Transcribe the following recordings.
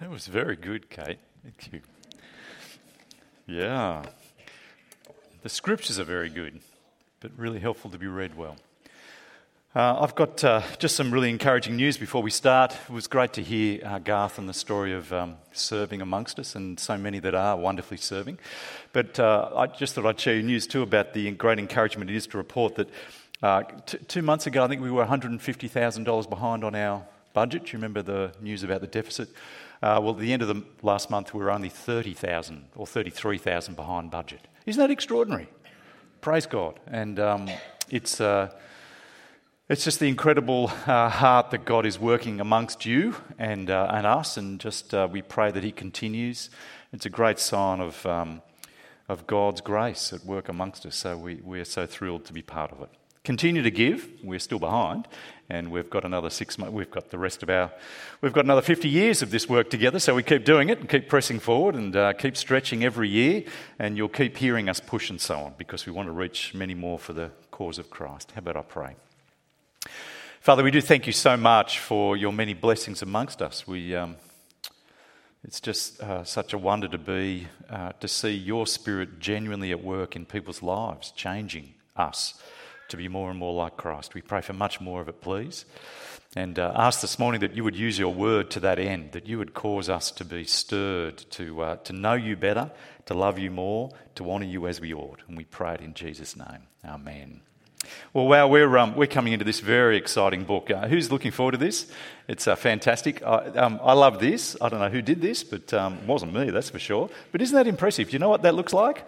That was very good, Kate. Thank you. Yeah. The scriptures are very good, but really helpful to be read well. Uh, I've got uh, just some really encouraging news before we start. It was great to hear uh, Garth and the story of um, serving amongst us, and so many that are wonderfully serving. But uh, I just thought I'd share you news too about the great encouragement it is to report that uh, t- two months ago, I think we were $150,000 behind on our budget. Do you remember the news about the deficit? Uh, well, at the end of the last month, we were only 30,000 or 33,000 behind budget. Isn't that extraordinary? Praise God. And um, it's, uh, it's just the incredible uh, heart that God is working amongst you and, uh, and us, and just uh, we pray that He continues. It's a great sign of, um, of God's grace at work amongst us, so we, we are so thrilled to be part of it continue to give. We're still behind, and we've got another six months. We've got the rest of our. We've got another 50 years of this work together, so we keep doing it and keep pressing forward and uh, keep stretching every year, and you'll keep hearing us push and so on because we want to reach many more for the cause of Christ. How about I pray? Father, we do thank you so much for your many blessings amongst us. We. Um, it's just uh, such a wonder to be, uh, to see your spirit genuinely at work in people's lives, changing us to be more and more like Christ. We pray for much more of it, please. And uh, ask this morning that you would use your word to that end, that you would cause us to be stirred, to, uh, to know you better, to love you more, to honour you as we ought. And we pray it in Jesus' name. Amen. Well, wow, we're, um, we're coming into this very exciting book. Uh, who's looking forward to this? It's uh, fantastic. I, um, I love this. I don't know who did this, but um, it wasn't me, that's for sure. But isn't that impressive? Do you know what that looks like?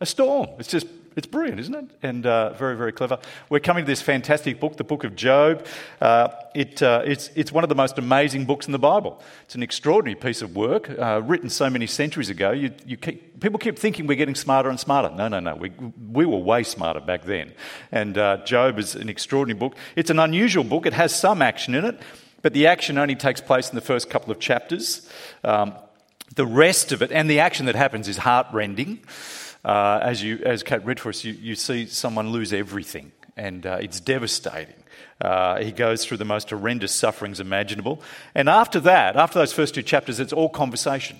A storm. It's just it's brilliant, isn't it? And uh, very, very clever. We're coming to this fantastic book, the book of Job. Uh, it, uh, it's, it's one of the most amazing books in the Bible. It's an extraordinary piece of work, uh, written so many centuries ago. You, you keep, people keep thinking we're getting smarter and smarter. No, no, no. We, we were way smarter back then. And uh, Job is an extraordinary book. It's an unusual book. It has some action in it, but the action only takes place in the first couple of chapters. Um, the rest of it, and the action that happens, is heartrending uh, as, you, as Kate read for us, you, you see someone lose everything, and uh, it's devastating. Uh, he goes through the most horrendous sufferings imaginable. And after that, after those first two chapters, it's all conversation.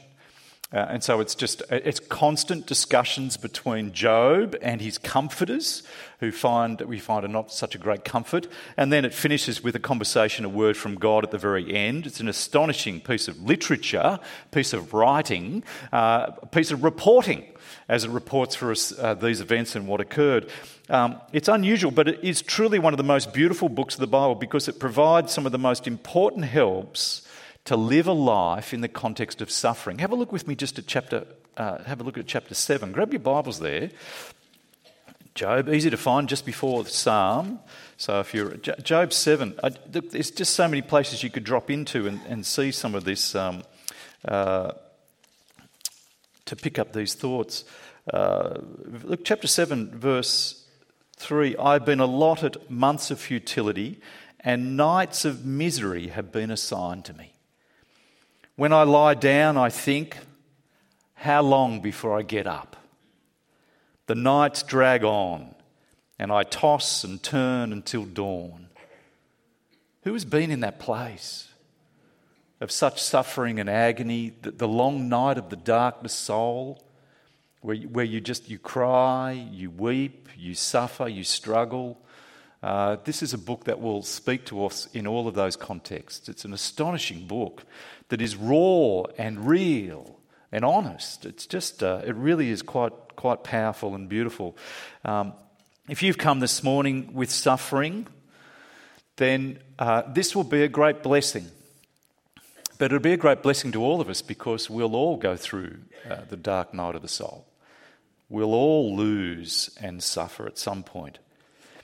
Uh, and so it's just it's constant discussions between Job and his comforters, who find we find are not such a great comfort. And then it finishes with a conversation, a word from God at the very end. It's an astonishing piece of literature, piece of writing, uh, piece of reporting as it reports for us uh, these events and what occurred. Um, it's unusual, but it is truly one of the most beautiful books of the Bible because it provides some of the most important helps to live a life in the context of suffering. Have a look with me just at chapter. Uh, have a look at chapter seven. Grab your Bibles there. Job, easy to find just before the Psalm. So if you're Job seven, I, there's just so many places you could drop into and, and see some of this. Um, uh, to pick up these thoughts. Uh, look, chapter 7, verse 3 I've been allotted months of futility, and nights of misery have been assigned to me. When I lie down, I think, how long before I get up? The nights drag on, and I toss and turn until dawn. Who has been in that place? of such suffering and agony, the, long night of the darkness soul, where, where you just you cry, you weep, you suffer, you struggle. Uh, this is a book that will speak to us in all of those contexts. It's an astonishing book that is raw and real and honest. It's just, uh, it really is quite, quite powerful and beautiful. Um, if you've come this morning with suffering, then uh, this will be a great blessing. But it'll be a great blessing to all of us because we'll all go through uh, the dark night of the soul. We'll all lose and suffer at some point.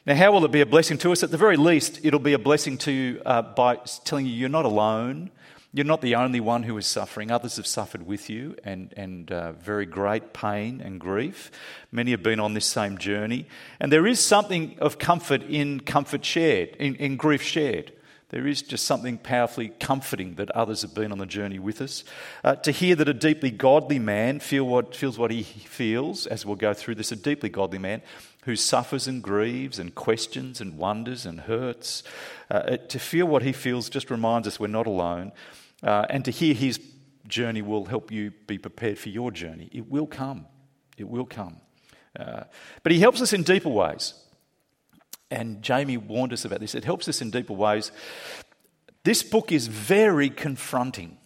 Now, how will it be a blessing to us? At the very least, it'll be a blessing to you uh, by telling you you're not alone. You're not the only one who is suffering. Others have suffered with you and, and uh, very great pain and grief. Many have been on this same journey. And there is something of comfort in comfort shared, in, in grief shared. There is just something powerfully comforting that others have been on the journey with us. Uh, to hear that a deeply godly man feel what, feels what he feels, as we'll go through this, a deeply godly man who suffers and grieves and questions and wonders and hurts, uh, to feel what he feels just reminds us we're not alone. Uh, and to hear his journey will help you be prepared for your journey. It will come. It will come. Uh, but he helps us in deeper ways. And Jamie warned us about this. It helps us in deeper ways. This book is very confronting.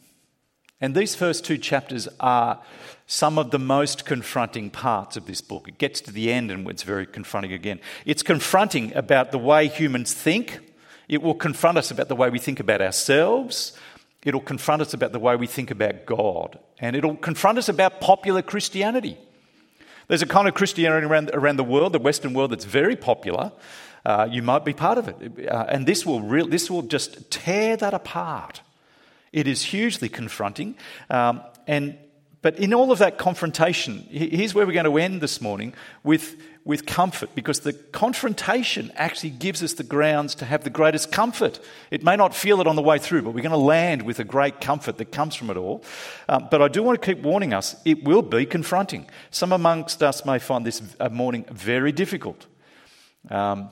And these first two chapters are some of the most confronting parts of this book. It gets to the end and it's very confronting again. It's confronting about the way humans think, it will confront us about the way we think about ourselves, it'll confront us about the way we think about God, and it'll confront us about popular Christianity. There's a kind of Christianity around, around the world, the Western world, that's very popular. Uh, you might be part of it. Uh, and this will, re- this will just tear that apart. It is hugely confronting. Um, and, but in all of that confrontation, here's where we're going to end this morning with, with comfort, because the confrontation actually gives us the grounds to have the greatest comfort. It may not feel it on the way through, but we're going to land with a great comfort that comes from it all. Um, but I do want to keep warning us it will be confronting. Some amongst us may find this morning very difficult. Um,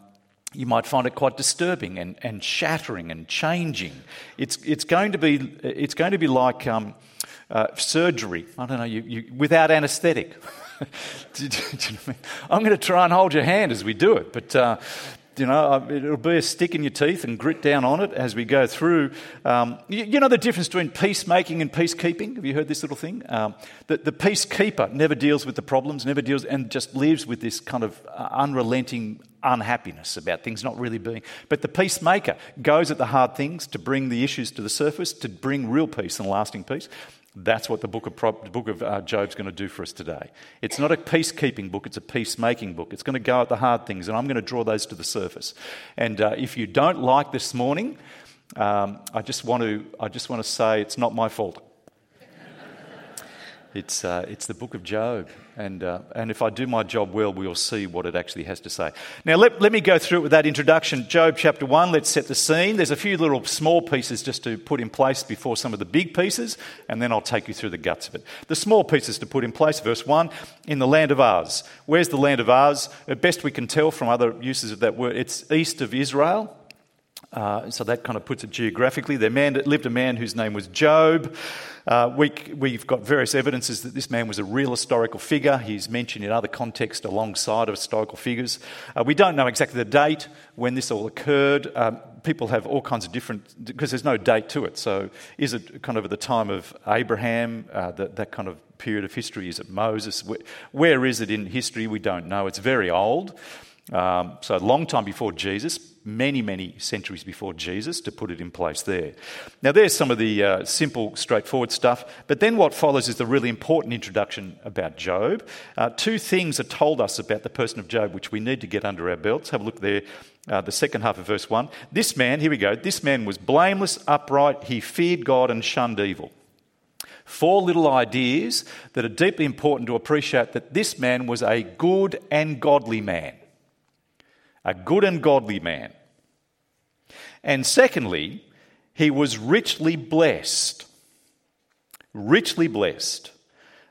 you might find it quite disturbing and, and shattering and changing. It's, it's, going, to be, it's going to be like um, uh, surgery. I don't know, you, you, without anaesthetic. I'm going to try and hold your hand as we do it, but uh, you know, it'll be a stick in your teeth and grit down on it as we go through. Um, you, you, know the difference between peacemaking and peacekeeping? Have you heard this little thing? Um, the, the, peacekeeper never deals with the problems, never deals, and just lives with this kind of uh, unrelenting unhappiness about things not really being. But the peacemaker goes at the hard things to bring the issues to the surface, to bring real peace and lasting peace. That's what the book of, the book of uh, Job's going to do for us today. It's not a peacekeeping book, it's a peacemaking book. It's going to go at the hard things, and I'm going to draw those to the surface. And uh, if you don't like this morning, um, I, just want to, I just want to say it's not my fault. It's, uh, it's the book of Job. And, uh, and if I do my job well, we'll see what it actually has to say. Now, let, let me go through it with that introduction. Job chapter 1, let's set the scene. There's a few little small pieces just to put in place before some of the big pieces, and then I'll take you through the guts of it. The small pieces to put in place, verse 1, in the land of Uz. Where's the land of Uz? Best we can tell from other uses of that word, it's east of Israel. Uh, so that kind of puts it geographically. There man, lived a man whose name was Job. Uh, we, have got various evidences that this man was a real historical figure. He's mentioned in other contexts alongside of historical figures. Uh, we don't know exactly the date when this all occurred. Um, people have all kinds of different, because there's no date to it. So is it kind of at the time of Abraham, uh, that, that kind of period of history? Is it Moses? where, where is it in history? We don't know. It's very old. Um, so a long time before Jesus, many, many centuries before Jesus, to put it in place there. Now, there's some of the uh, simple, straightforward stuff, but then what follows is the really important introduction about Job. Uh, two things are told us about the person of Job, which we need to get under our belts. Have a look there, uh, the second half of verse 1. This man, here we go, this man was blameless, upright, he feared God and shunned evil. Four little ideas that are deeply important to appreciate that this man was a good and godly man a good and godly man. And secondly, he was richly blessed. Richly blessed.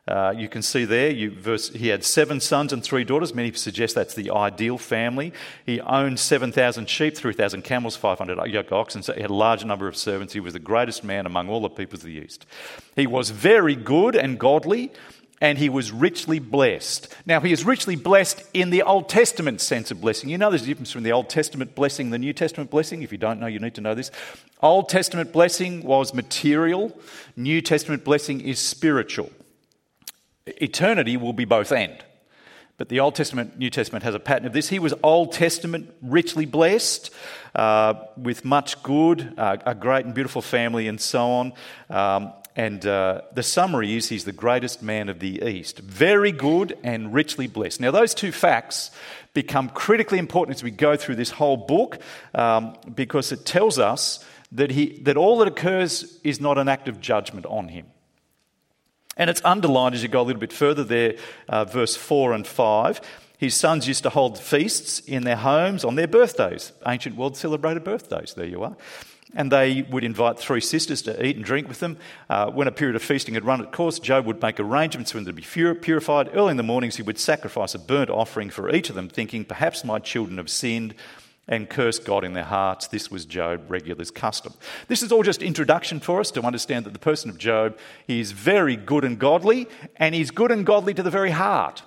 Uh, you can see there, you, verse, he had seven sons and three daughters. Many suggest that's the ideal family. He owned 7,000 sheep, 3,000 camels, 500 yoke oxen. So he had a large number of servants. He was the greatest man among all the peoples of the East. He was very good and godly, and he was richly blessed. Now, he is richly blessed in the Old Testament sense of blessing. You know there's a difference between the Old Testament blessing and the New Testament blessing. If you don't know, you need to know this. Old Testament blessing was material, New Testament blessing is spiritual. Eternity will be both end. But the Old Testament, New Testament has a pattern of this. He was Old Testament richly blessed uh, with much good, uh, a great and beautiful family, and so on. Um, and uh, the summary is he's the greatest man of the East. Very good and richly blessed. Now, those two facts become critically important as we go through this whole book um, because it tells us that, he, that all that occurs is not an act of judgment on him. And it's underlined as you go a little bit further there, uh, verse 4 and 5. His sons used to hold feasts in their homes on their birthdays. Ancient world celebrated birthdays, there you are and they would invite three sisters to eat and drink with them. Uh, when a period of feasting had run its course, Job would make arrangements for them to be purified. Early in the mornings, he would sacrifice a burnt offering for each of them, thinking, Perhaps my children have sinned and cursed God in their hearts. This was Job regular's custom. This is all just introduction for us to understand that the person of Job is very good and godly, and he's good and godly to the very heart.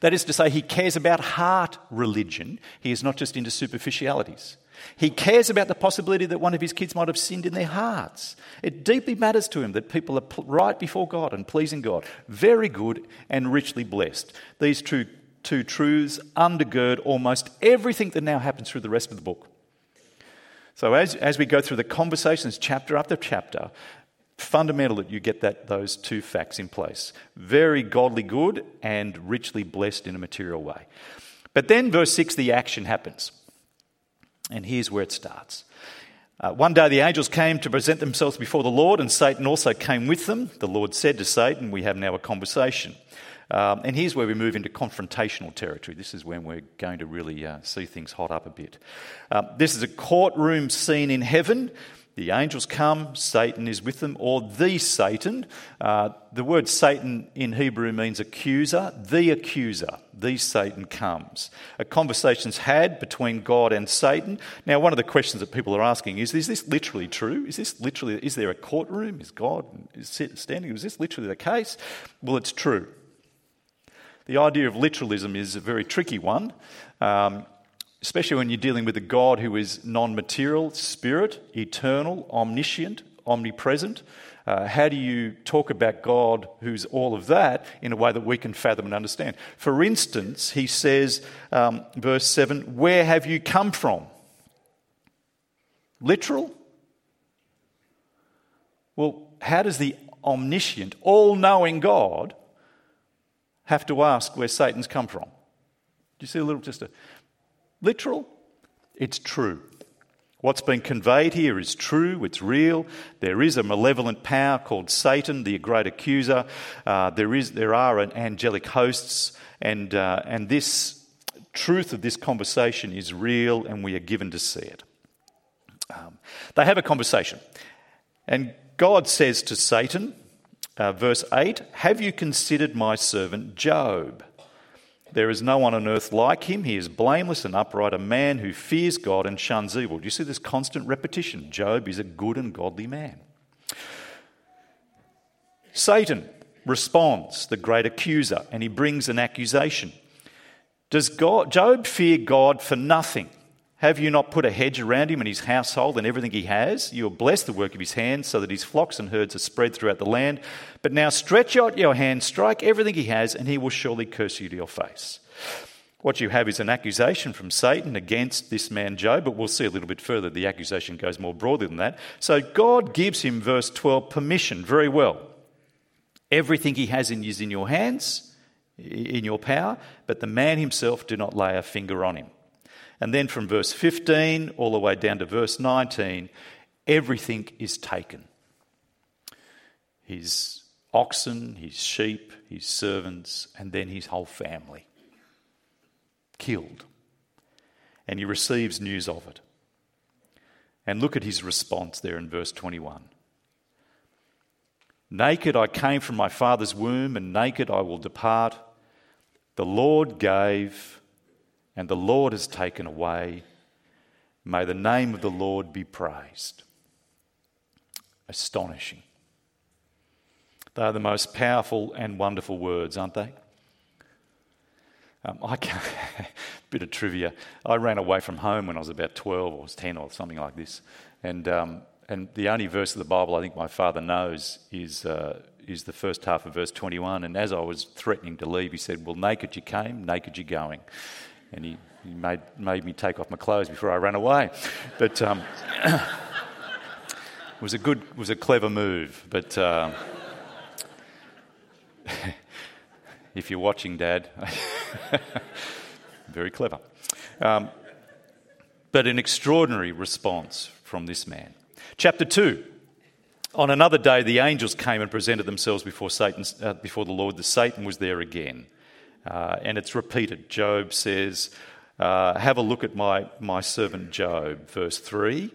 That is to say, he cares about heart religion. He is not just into superficialities. He cares about the possibility that one of his kids might have sinned in their hearts. It deeply matters to him that people are right before God and pleasing God. Very good and richly blessed. These two, two truths undergird almost everything that now happens through the rest of the book. So, as, as we go through the conversations, chapter after chapter, fundamental that you get that, those two facts in place. Very godly good and richly blessed in a material way. But then, verse 6, the action happens. And here's where it starts. Uh, one day the angels came to present themselves before the Lord, and Satan also came with them. The Lord said to Satan, We have now a conversation. Um, and here's where we move into confrontational territory. This is when we're going to really uh, see things hot up a bit. Uh, this is a courtroom scene in heaven the angels come, Satan is with them, or the Satan. Uh, the word Satan in Hebrew means accuser, the accuser, the Satan comes. A conversation's had between God and Satan. Now, one of the questions that people are asking is: Is this literally true? Is this literally? Is there a courtroom? Is God standing? Is this literally the case? Well, it's true. The idea of literalism is a very tricky one. Um, especially when you're dealing with a God who is non material, spirit, eternal, omniscient, omnipresent. Uh, how do you talk about God, who's all of that, in a way that we can fathom and understand? For instance, he says, um, verse 7, Where have you come from? Literal? Well, how does the omniscient, all knowing God have to ask where Satan's come from? Do you see a little, just a literal, it's true. What's been conveyed here is true, it's real. There is a malevolent power called Satan, the great accuser. Uh, there, is, there are an angelic hosts, and, uh, and this truth of this conversation is real, and we are given to see it. Um, they have a conversation, and God says to Satan, uh, verse 8, Have you considered my servant Job? There is no one on earth like him. He is blameless and upright, a man who fears God and shuns evil. Do you see this constant repetition? Job is a good and godly man. Satan responds, the great accuser, and he brings an accusation. Does God, Job fear God for nothing? Have you not put a hedge around him and his household and everything he has? You have blessed the work of his hands so that his flocks and herds are spread throughout the land. But now stretch out your hand, strike everything he has, and he will surely curse you to your face. What you have is an accusation from Satan against this man Job, but we'll see a little bit further. The accusation goes more broadly than that. So God gives him, verse 12, permission very well. Everything he has is in your hands, in your power, but the man himself do not lay a finger on him. And then from verse 15 all the way down to verse 19, everything is taken his oxen, his sheep, his servants, and then his whole family killed. And he receives news of it. And look at his response there in verse 21. Naked I came from my father's womb, and naked I will depart. The Lord gave, and the Lord has taken away. May the name of the Lord be praised. Astonishing. They are the most powerful and wonderful words, aren't they? Um, I can, bit of trivia. I ran away from home when I was about 12 or 10 or something like this. And, um, and the only verse of the Bible I think my father knows is, uh, is the first half of verse 21. And as I was threatening to leave, he said, Well, naked you came, naked you're going and he, he made, made me take off my clothes before I ran away. But um, it was a good, was a clever move. But uh, if you're watching, Dad, very clever. Um, but an extraordinary response from this man. Chapter 2. On another day, the angels came and presented themselves before, Satan, uh, before the Lord. The Satan was there again. Uh, and it's repeated. Job says, uh, Have a look at my, my servant Job, verse 3.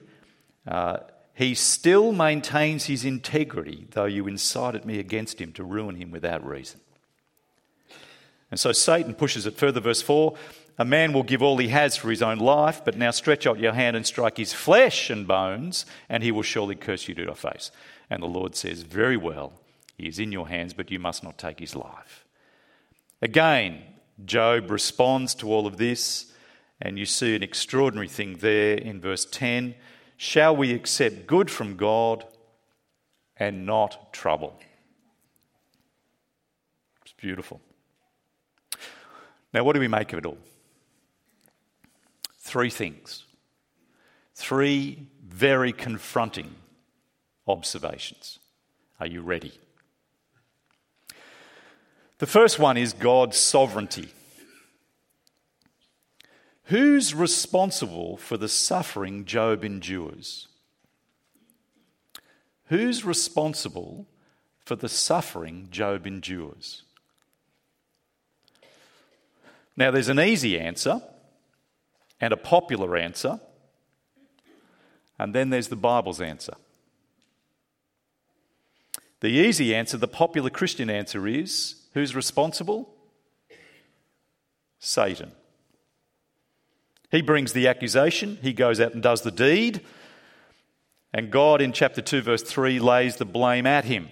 Uh, he still maintains his integrity, though you incited me against him to ruin him without reason. And so Satan pushes it further, verse 4. A man will give all he has for his own life, but now stretch out your hand and strike his flesh and bones, and he will surely curse you to your face. And the Lord says, Very well, he is in your hands, but you must not take his life. Again, Job responds to all of this, and you see an extraordinary thing there in verse 10 Shall we accept good from God and not trouble? It's beautiful. Now, what do we make of it all? Three things. Three very confronting observations. Are you ready? The first one is God's sovereignty. Who's responsible for the suffering Job endures? Who's responsible for the suffering Job endures? Now, there's an easy answer and a popular answer, and then there's the Bible's answer. The easy answer, the popular Christian answer is who's responsible? Satan. He brings the accusation, he goes out and does the deed, and God in chapter 2, verse 3, lays the blame at him.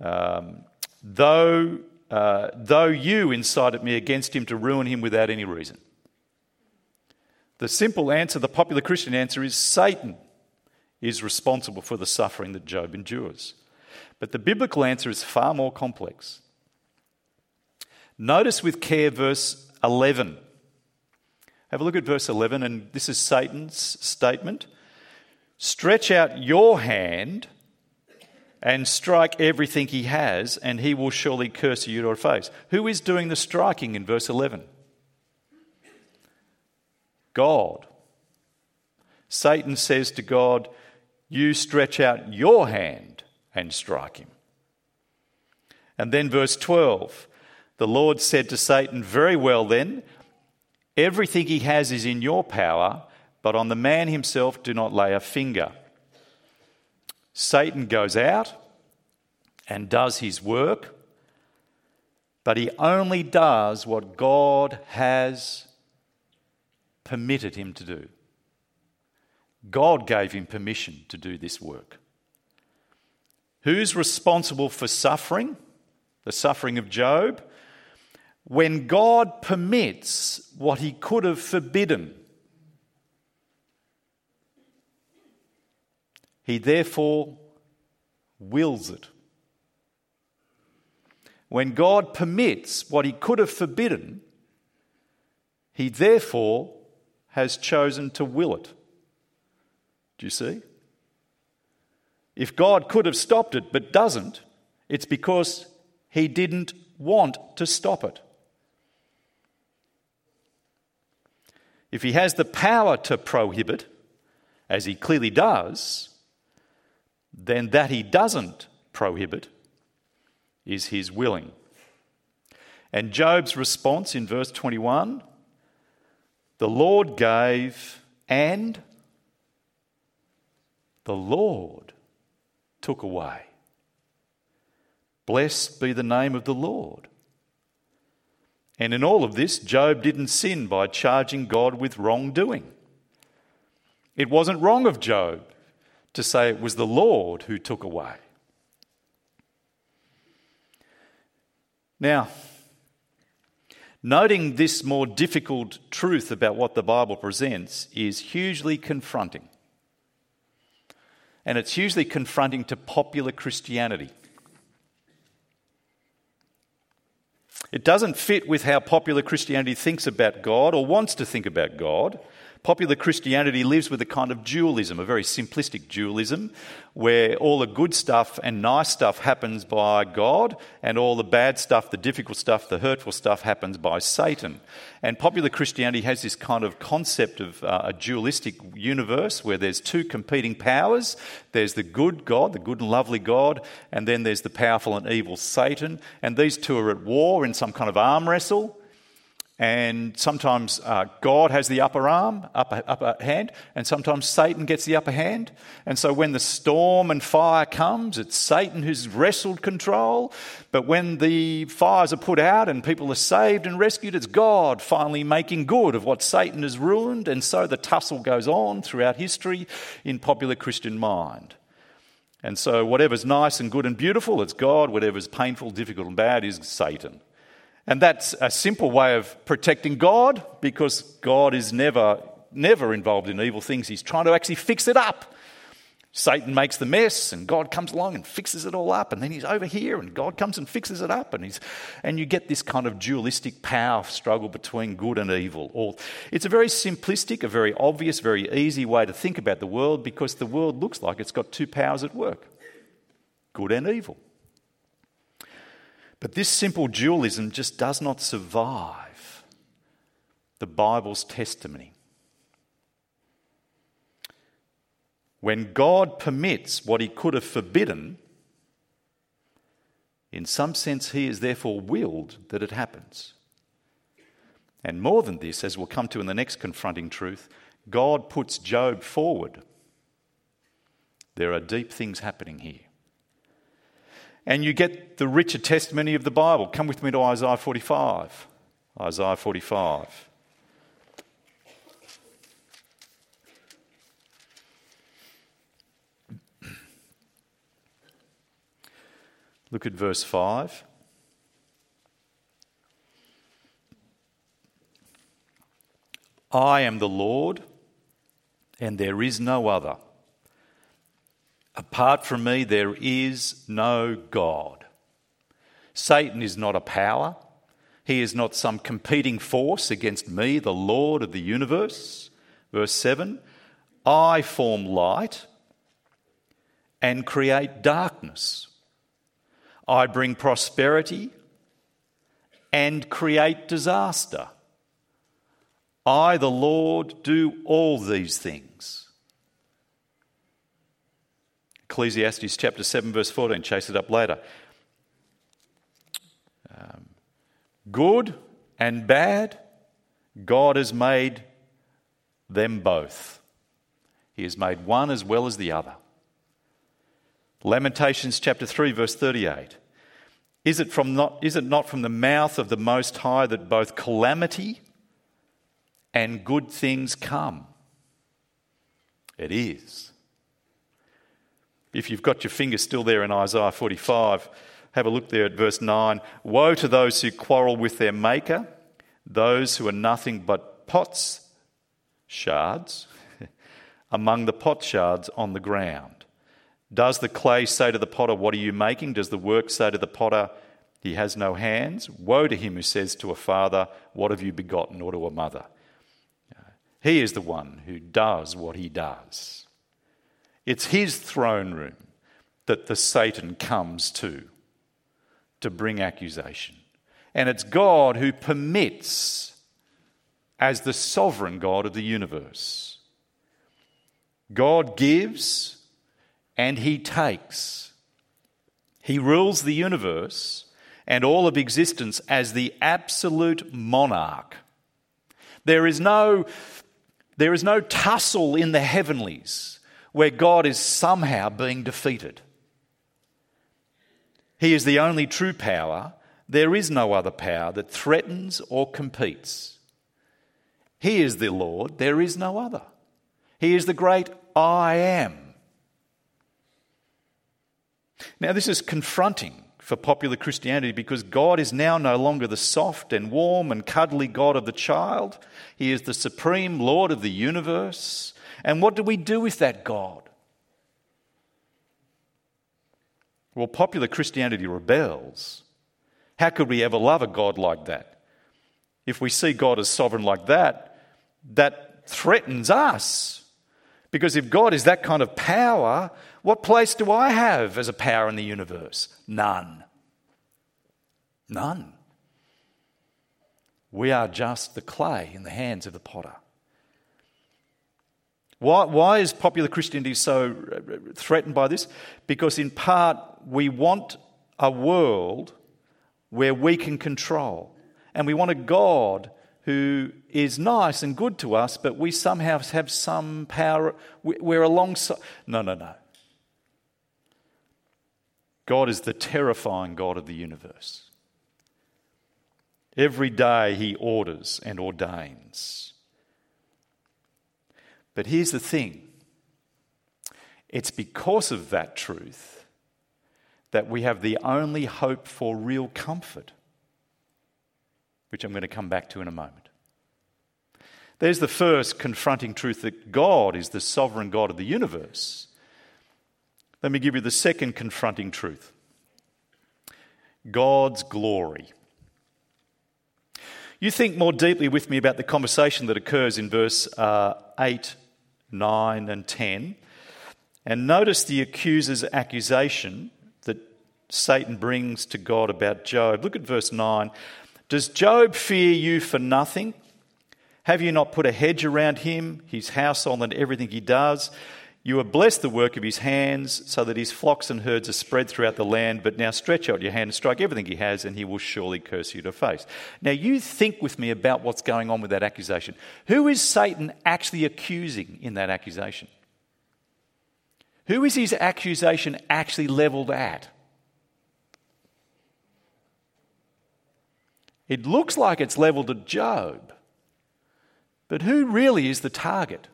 Um, though uh, though you incited me against him to ruin him without any reason. The simple answer, the popular Christian answer, is Satan is responsible for the suffering that Job endures. But the biblical answer is far more complex. Notice with care verse 11. Have a look at verse 11, and this is Satan's statement Stretch out your hand and strike everything he has, and he will surely curse you to your face. Who is doing the striking in verse 11? God. Satan says to God, You stretch out your hand and strike him. And then verse 12 the Lord said to Satan, Very well then, everything he has is in your power, but on the man himself do not lay a finger. Satan goes out and does his work, but he only does what God has permitted him to do. God gave him permission to do this work. Who's responsible for suffering? The suffering of Job? When God permits what he could have forbidden, he therefore wills it. When God permits what he could have forbidden, he therefore has chosen to will it. Do you see? If God could have stopped it but doesn't, it's because he didn't want to stop it. If he has the power to prohibit, as he clearly does, then that he doesn't prohibit is his willing. And Job's response in verse 21 the Lord gave, and the Lord took away. Blessed be the name of the Lord. And in all of this, Job didn't sin by charging God with wrongdoing. It wasn't wrong of Job to say it was the Lord who took away. Now, noting this more difficult truth about what the Bible presents is hugely confronting. And it's hugely confronting to popular Christianity. It doesn't fit with how popular Christianity thinks about God or wants to think about God. Popular Christianity lives with a kind of dualism, a very simplistic dualism, where all the good stuff and nice stuff happens by God, and all the bad stuff, the difficult stuff, the hurtful stuff happens by Satan. And popular Christianity has this kind of concept of uh, a dualistic universe where there's two competing powers there's the good God, the good and lovely God, and then there's the powerful and evil Satan, and these two are at war in some kind of arm wrestle. And sometimes uh, God has the upper arm, upper, upper hand, and sometimes Satan gets the upper hand. And so when the storm and fire comes, it's Satan who's wrestled control. But when the fires are put out and people are saved and rescued, it's God finally making good of what Satan has ruined. And so the tussle goes on throughout history in popular Christian mind. And so whatever's nice and good and beautiful, it's God. Whatever's painful, difficult, and bad is Satan. And that's a simple way of protecting God because God is never, never involved in evil things. He's trying to actually fix it up. Satan makes the mess and God comes along and fixes it all up and then he's over here and God comes and fixes it up and he's and you get this kind of dualistic power struggle between good and evil. Or it's a very simplistic, a very obvious, very easy way to think about the world because the world looks like it's got two powers at work. Good and evil. But this simple dualism just does not survive the Bible's testimony. When God permits what he could have forbidden, in some sense, he is therefore willed that it happens. And more than this, as we'll come to in the next confronting truth, God puts Job forward. There are deep things happening here and you get the richer testimony of the Bible. Come with me to Isaiah 45. Isaiah 45. Look at verse 5. I am the Lord, and there is no other. Apart from me, there is no God. Satan is not a power. He is not some competing force against me, the Lord of the universe. Verse 7 I form light and create darkness. I bring prosperity and create disaster. I, the Lord, do all these things. Ecclesiastes chapter 7, verse 14. Chase it up later. Um, good and bad, God has made them both. He has made one as well as the other. Lamentations chapter 3, verse 38. Is it, from not, is it not from the mouth of the Most High that both calamity and good things come? It is. If you've got your finger still there in Isaiah 45, have a look there at verse 9. Woe to those who quarrel with their maker, those who are nothing but pots, shards, among the pot shards on the ground. Does the clay say to the potter, What are you making? Does the work say to the potter, He has no hands? Woe to him who says to a father, What have you begotten? or to a mother. He is the one who does what he does. It's his throne room that the Satan comes to to bring accusation. And it's God who permits, as the sovereign God of the universe. God gives and he takes. He rules the universe and all of existence as the absolute monarch. There is no, there is no tussle in the heavenlies where God is somehow being defeated. He is the only true power. There is no other power that threatens or competes. He is the Lord. There is no other. He is the great I am. Now, this is confronting for popular Christianity because God is now no longer the soft and warm and cuddly God of the child. He is the supreme Lord of the universe. And what do we do with that God? Well, popular Christianity rebels. How could we ever love a God like that? If we see God as sovereign like that, that threatens us. Because if God is that kind of power, what place do I have as a power in the universe? None. None. We are just the clay in the hands of the potter. Why, why is popular Christianity so uh, threatened by this? Because, in part, we want a world where we can control. And we want a God who is nice and good to us, but we somehow have some power. We're alongside. No, no, no. God is the terrifying God of the universe. Every day he orders and ordains. But here's the thing it's because of that truth that we have the only hope for real comfort, which I'm going to come back to in a moment. There's the first confronting truth that God is the sovereign God of the universe. Let me give you the second confronting truth God's glory. You think more deeply with me about the conversation that occurs in verse uh, 8, 9, and 10. And notice the accuser's accusation that Satan brings to God about Job. Look at verse 9. Does Job fear you for nothing? Have you not put a hedge around him, his household, and everything he does? You have blessed the work of his hands, so that his flocks and herds are spread throughout the land. But now stretch out your hand and strike everything he has, and he will surely curse you to face. Now, you think with me about what's going on with that accusation. Who is Satan actually accusing in that accusation? Who is his accusation actually levelled at? It looks like it's levelled at Job. But who really is the target?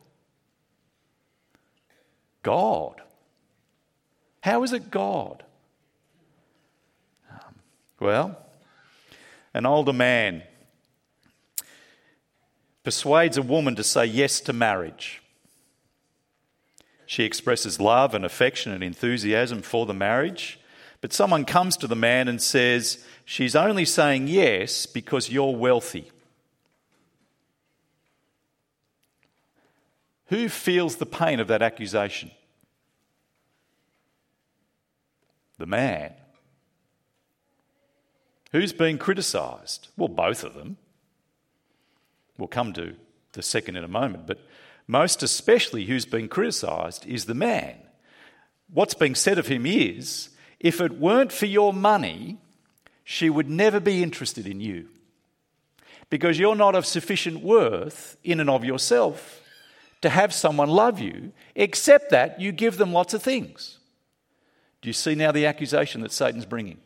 God. How is it God? Um, well, an older man persuades a woman to say yes to marriage. She expresses love and affection and enthusiasm for the marriage, but someone comes to the man and says, She's only saying yes because you're wealthy. Who feels the pain of that accusation? The man. Who's being criticised? Well, both of them. We'll come to the second in a moment, but most especially who's being criticised is the man. What's being said of him is if it weren't for your money, she would never be interested in you because you're not of sufficient worth in and of yourself to have someone love you, except that you give them lots of things. Do you see now the accusation that Satan's bringing?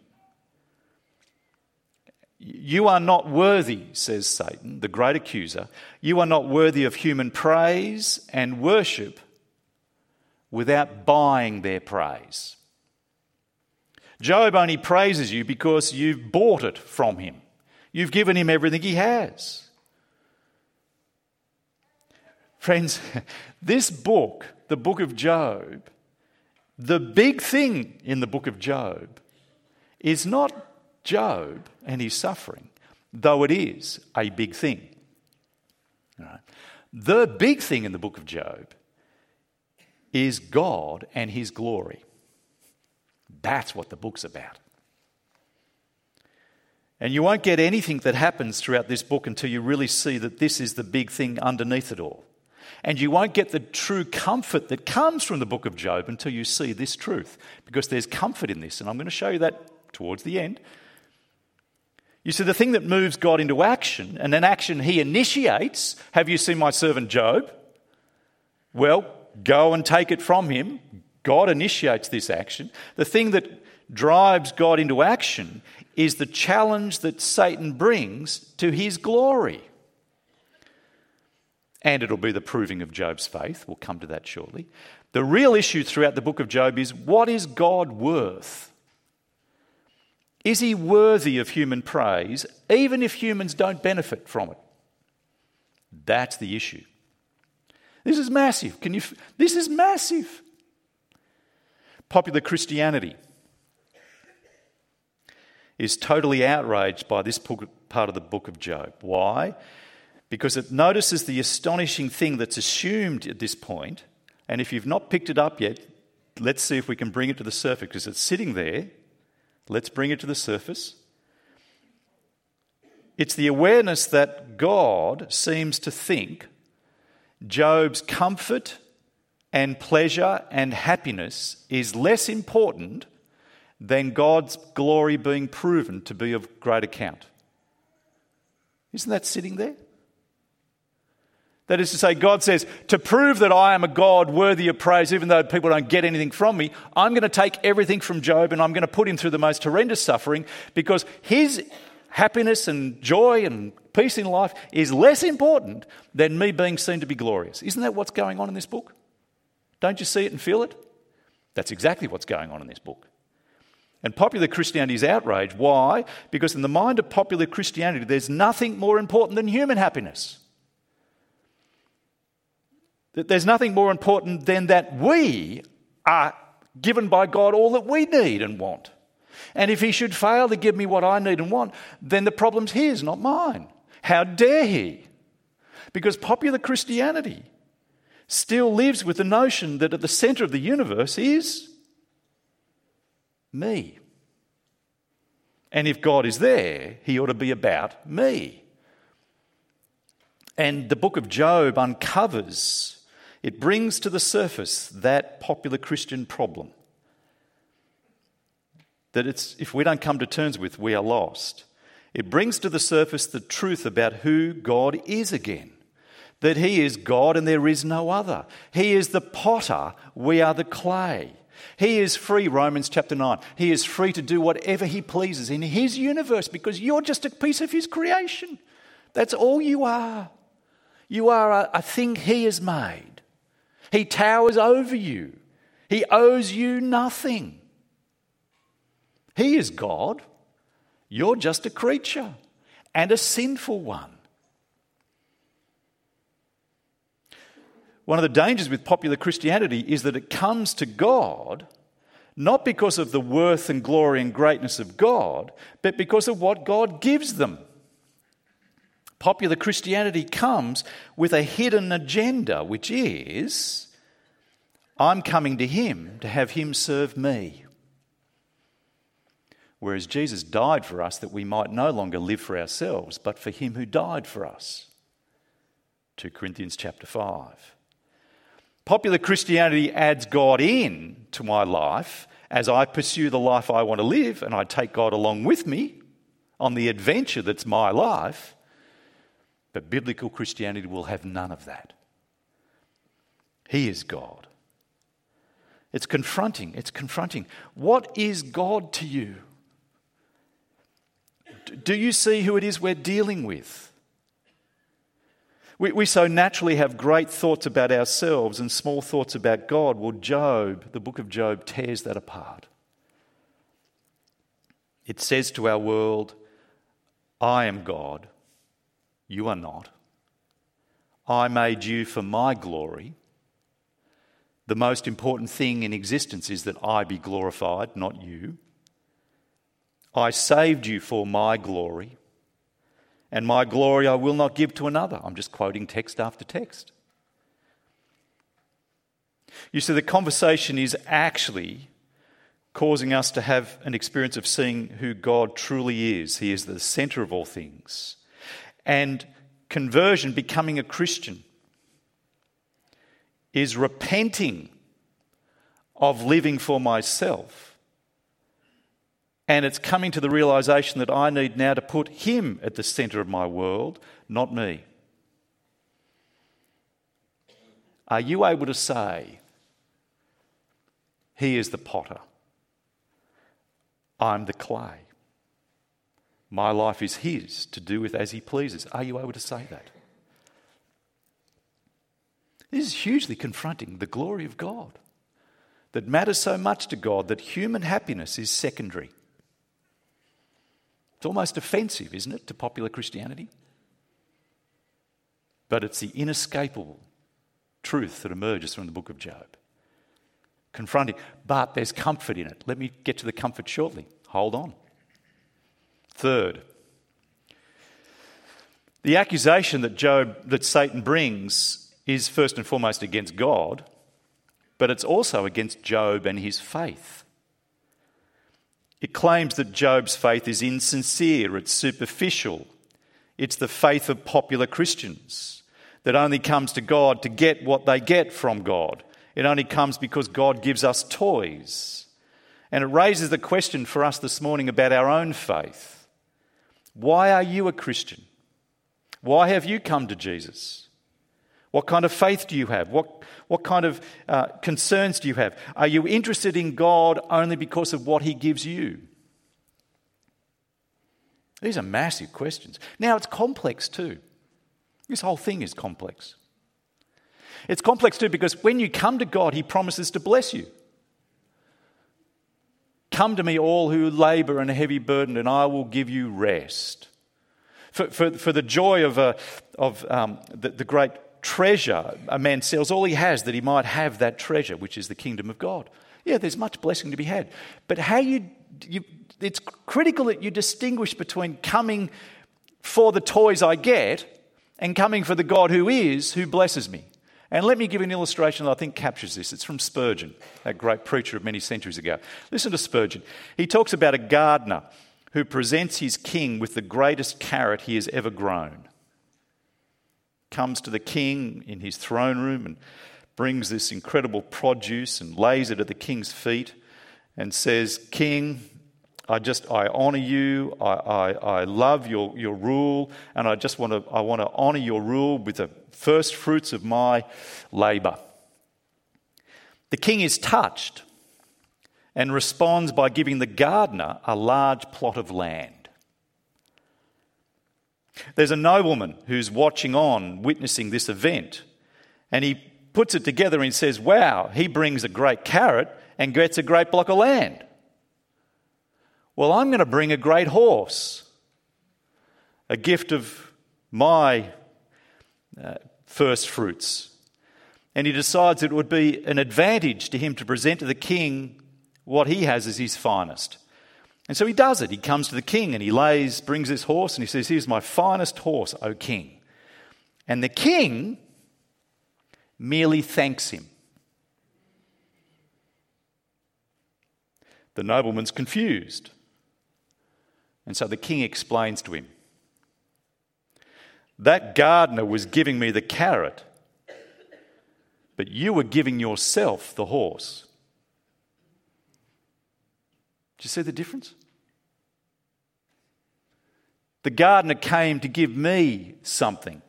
You are not worthy, says Satan, the great accuser. You are not worthy of human praise and worship without buying their praise. Job only praises you because you've bought it from him. You've given him everything he has. Friends, this book, the book of Job, the big thing in the book of Job is not Job and his suffering, though it is a big thing. Right. The big thing in the book of Job is God and his glory. That's what the book's about. And you won't get anything that happens throughout this book until you really see that this is the big thing underneath it all. And you won't get the true comfort that comes from the book of Job until you see this truth, because there's comfort in this. And I'm going to show you that towards the end. You see, the thing that moves God into action, and an action he initiates have you seen my servant Job? Well, go and take it from him. God initiates this action. The thing that drives God into action is the challenge that Satan brings to his glory and it'll be the proving of Job's faith. We'll come to that shortly. The real issue throughout the book of Job is what is God worth? Is he worthy of human praise, even if humans don't benefit from it? That's the issue. This is massive. Can you? This is massive. Popular Christianity is totally outraged by this part of the book of Job. Why? Because it notices the astonishing thing that's assumed at this point. And if you've not picked it up yet, let's see if we can bring it to the surface because it's sitting there. Let's bring it to the surface. It's the awareness that God seems to think Job's comfort and pleasure and happiness is less important than God's glory being proven to be of great account. Isn't that sitting there? That is to say, God says, to prove that I am a God worthy of praise, even though people don't get anything from me, I'm going to take everything from Job and I'm going to put him through the most horrendous suffering because his happiness and joy and peace in life is less important than me being seen to be glorious. Isn't that what's going on in this book? Don't you see it and feel it? That's exactly what's going on in this book. And popular Christianity is outraged. Why? Because in the mind of popular Christianity, there's nothing more important than human happiness. That there's nothing more important than that we are given by God all that we need and want. And if He should fail to give me what I need and want, then the problem's His, not mine. How dare He? Because popular Christianity still lives with the notion that at the center of the universe is me. And if God is there, He ought to be about me. And the book of Job uncovers it brings to the surface that popular Christian problem. That it's, if we don't come to terms with, we are lost. It brings to the surface the truth about who God is again. That He is God and there is no other. He is the potter, we are the clay. He is free, Romans chapter 9. He is free to do whatever He pleases in His universe because you're just a piece of His creation. That's all you are. You are a, a thing He has made. He towers over you. He owes you nothing. He is God. You're just a creature and a sinful one. One of the dangers with popular Christianity is that it comes to God not because of the worth and glory and greatness of God, but because of what God gives them. Popular Christianity comes with a hidden agenda, which is I'm coming to Him to have Him serve me. Whereas Jesus died for us that we might no longer live for ourselves, but for Him who died for us. 2 Corinthians chapter 5. Popular Christianity adds God in to my life as I pursue the life I want to live and I take God along with me on the adventure that's my life. But biblical Christianity will have none of that. He is God. It's confronting. It's confronting. What is God to you? Do you see who it is we're dealing with? We, we so naturally have great thoughts about ourselves and small thoughts about God. Well, Job, the book of Job, tears that apart. It says to our world, I am God, you are not. I made you for my glory. The most important thing in existence is that I be glorified, not you. I saved you for my glory, and my glory I will not give to another. I'm just quoting text after text. You see, the conversation is actually causing us to have an experience of seeing who God truly is. He is the center of all things. And conversion, becoming a Christian, is repenting of living for myself. And it's coming to the realization that I need now to put Him at the center of my world, not me. Are you able to say, He is the potter, I'm the clay? My life is His to do with as He pleases. Are you able to say that? This is hugely confronting the glory of God that matters so much to God that human happiness is secondary. It's almost offensive, isn't it, to popular Christianity? But it's the inescapable truth that emerges from the book of Job. Confronting, but there's comfort in it. Let me get to the comfort shortly. Hold on. Third, the accusation that Job that Satan brings is first and foremost against God, but it's also against Job and his faith. It claims that Job's faith is insincere, it's superficial, it's the faith of popular Christians that only comes to God to get what they get from God. It only comes because God gives us toys. And it raises the question for us this morning about our own faith. Why are you a Christian? Why have you come to Jesus? What kind of faith do you have? What, what kind of uh, concerns do you have? Are you interested in God only because of what He gives you? These are massive questions. Now, it's complex too. This whole thing is complex. It's complex too because when you come to God, He promises to bless you. Come to me, all who labor and are heavy burdened, and I will give you rest. For, for, for the joy of, a, of um, the, the great treasure, a man sells all he has that he might have that treasure, which is the kingdom of God. Yeah, there's much blessing to be had. But how you, you it's critical that you distinguish between coming for the toys I get and coming for the God who is, who blesses me. And let me give an illustration that I think captures this. It's from Spurgeon, that great preacher of many centuries ago. Listen to Spurgeon. He talks about a gardener who presents his king with the greatest carrot he has ever grown. Comes to the king in his throne room and brings this incredible produce and lays it at the king's feet and says, King, I just I honor you. I, I, I love your, your rule, and I just want to I want to honor your rule with the first fruits of my labor. The king is touched and responds by giving the gardener a large plot of land. There's a nobleman who's watching on, witnessing this event, and he puts it together and says, Wow, he brings a great carrot and gets a great block of land. Well, I'm going to bring a great horse, a gift of my uh, first fruits. And he decides it would be an advantage to him to present to the king what he has as his finest. And so he does it. He comes to the king and he lays, brings his horse and he says, Here's my finest horse, O king. And the king merely thanks him. The nobleman's confused. And so the king explains to him That gardener was giving me the carrot, but you were giving yourself the horse. Do you see the difference? The gardener came to give me something,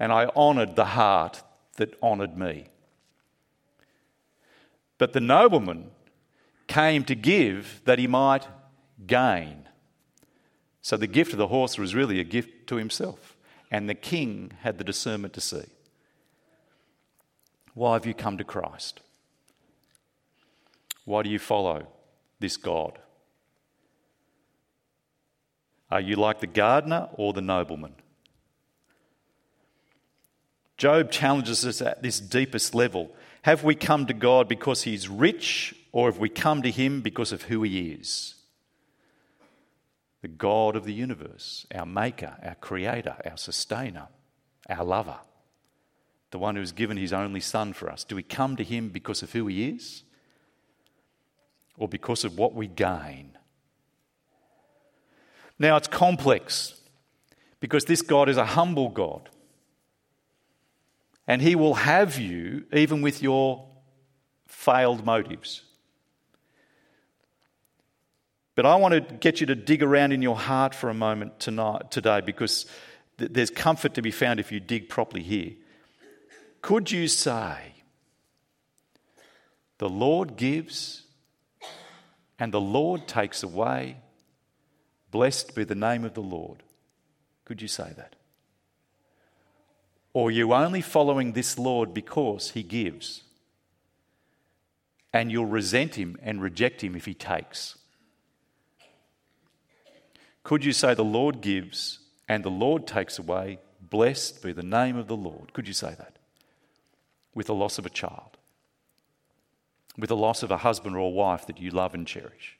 and I honoured the heart that honoured me. But the nobleman came to give that he might gain. So the gift of the horse was really a gift to himself. And the king had the discernment to see. Why have you come to Christ? Why do you follow this God? Are you like the gardener or the nobleman? Job challenges us at this deepest level. Have we come to God because He's rich, or have we come to Him because of who He is? The God of the universe, our maker, our creator, our sustainer, our lover, the one who has given his only Son for us? Do we come to him because of who he is or because of what we gain? Now, it's complex because this God is a humble God. And he will have you even with your failed motives. But I want to get you to dig around in your heart for a moment tonight, today because th- there's comfort to be found if you dig properly here. Could you say, The Lord gives and the Lord takes away? Blessed be the name of the Lord. Could you say that? Or are you only following this Lord because he gives? And you'll resent him and reject him if he takes. Could you say, The Lord gives and the Lord takes away? Blessed be the name of the Lord. Could you say that? With the loss of a child, with the loss of a husband or a wife that you love and cherish,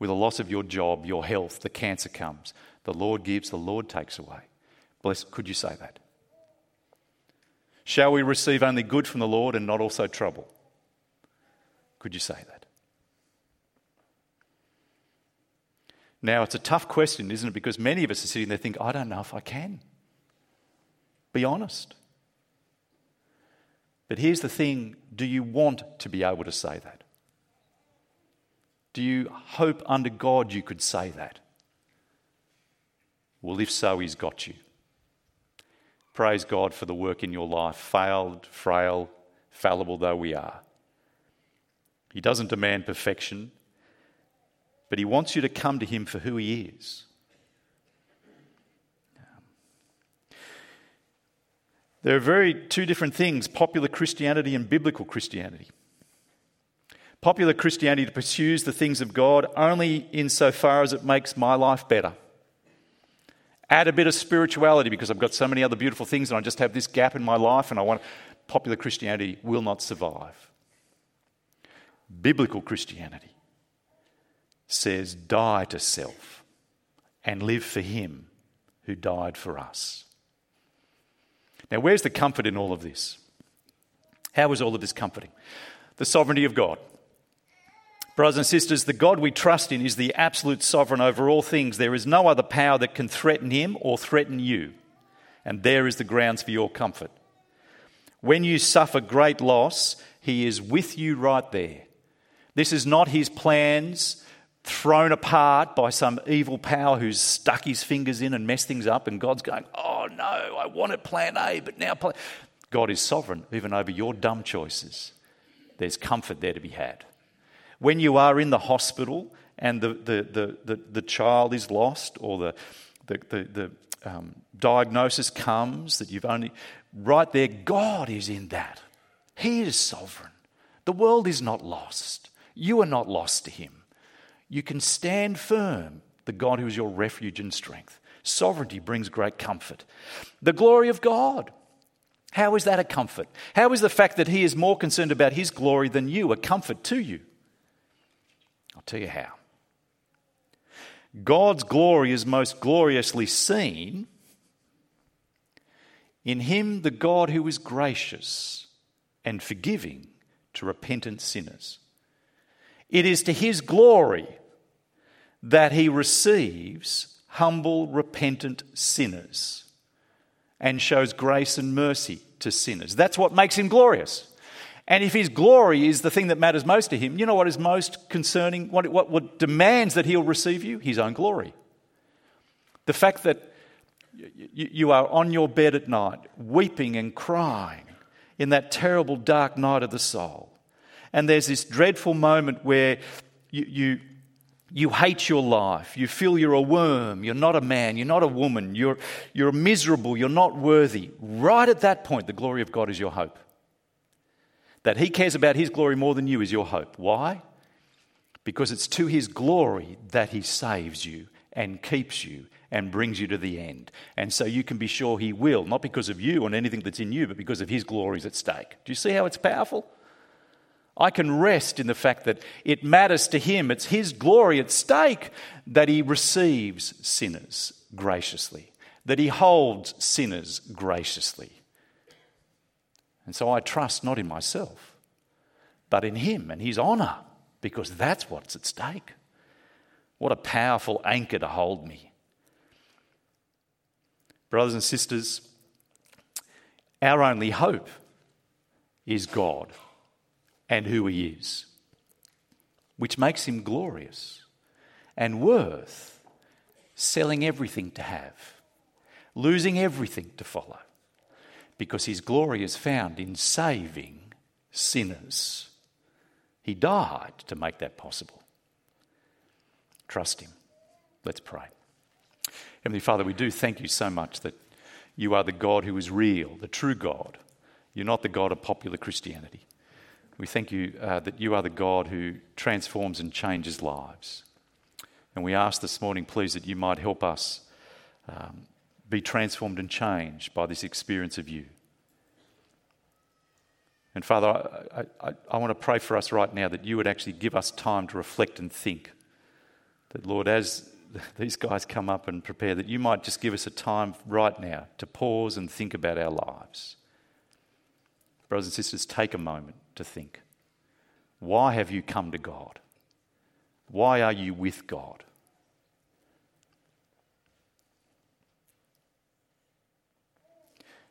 with the loss of your job, your health, the cancer comes. The Lord gives, the Lord takes away. Blessed, could you say that? Shall we receive only good from the Lord and not also trouble? Could you say that? Now, it's a tough question, isn't it? Because many of us are sitting there thinking, I don't know if I can. Be honest. But here's the thing do you want to be able to say that? Do you hope under God you could say that? Well, if so, He's got you. Praise God for the work in your life, failed, frail, fallible though we are. He doesn't demand perfection, but He wants you to come to Him for who He is. There are very two different things popular Christianity and biblical Christianity. Popular Christianity pursues the things of God only insofar as it makes my life better. Add a bit of spirituality because I've got so many other beautiful things and I just have this gap in my life and I want popular Christianity will not survive. Biblical Christianity says die to self and live for him who died for us. Now, where's the comfort in all of this? How is all of this comforting? The sovereignty of God. Brothers and sisters, the God we trust in is the absolute sovereign over all things. There is no other power that can threaten him or threaten you. And there is the grounds for your comfort. When you suffer great loss, he is with you right there. This is not his plans thrown apart by some evil power who's stuck his fingers in and messed things up, and God's going, Oh no, I wanted plan A, but now plan. God is sovereign even over your dumb choices. There's comfort there to be had. When you are in the hospital and the, the, the, the, the child is lost or the, the, the, the um, diagnosis comes that you've only, right there, God is in that. He is sovereign. The world is not lost. You are not lost to Him. You can stand firm, the God who is your refuge and strength. Sovereignty brings great comfort. The glory of God. How is that a comfort? How is the fact that He is more concerned about His glory than you a comfort to you? I'll tell you how. God's glory is most gloriously seen in Him, the God who is gracious and forgiving to repentant sinners. It is to His glory that He receives humble, repentant sinners and shows grace and mercy to sinners. That's what makes Him glorious. And if his glory is the thing that matters most to him, you know what is most concerning? What, what, what demands that he'll receive you? His own glory. The fact that you, you are on your bed at night, weeping and crying in that terrible dark night of the soul. And there's this dreadful moment where you, you, you hate your life. You feel you're a worm. You're not a man. You're not a woman. You're, you're miserable. You're not worthy. Right at that point, the glory of God is your hope. That He cares about His glory more than you is your hope. Why? Because it's to His glory that He saves you and keeps you and brings you to the end. And so you can be sure He will, not because of you and anything that's in you, but because of His glory is at stake. Do you see how it's powerful? I can rest in the fact that it matters to Him. It's His glory at stake that He receives sinners graciously, that He holds sinners graciously. And so I trust not in myself, but in Him and His honour, because that's what's at stake. What a powerful anchor to hold me. Brothers and sisters, our only hope is God and who He is, which makes Him glorious and worth selling everything to have, losing everything to follow because his glory is found in saving sinners. He died to make that possible. Trust him. Let's pray. Heavenly Father, we do thank you so much that you are the God who is real, the true God. You're not the God of popular Christianity. We thank you uh, that you are the God who transforms and changes lives. And we ask this morning, please, that you might help us um, be transformed and changed by this experience of you. And Father, I, I, I, want to pray for us right now that you would actually give us time to reflect and think. That, Lord, as these guys come up and prepare, that you might just give us a time right now to pause and think about our lives. Brothers and sisters, take a moment to think. Why have you come to God? Why are you with God?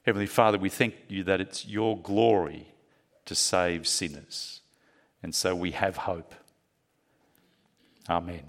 Heavenly Father, we thank you that it's your glory to save sinners. And so we have hope. Amen.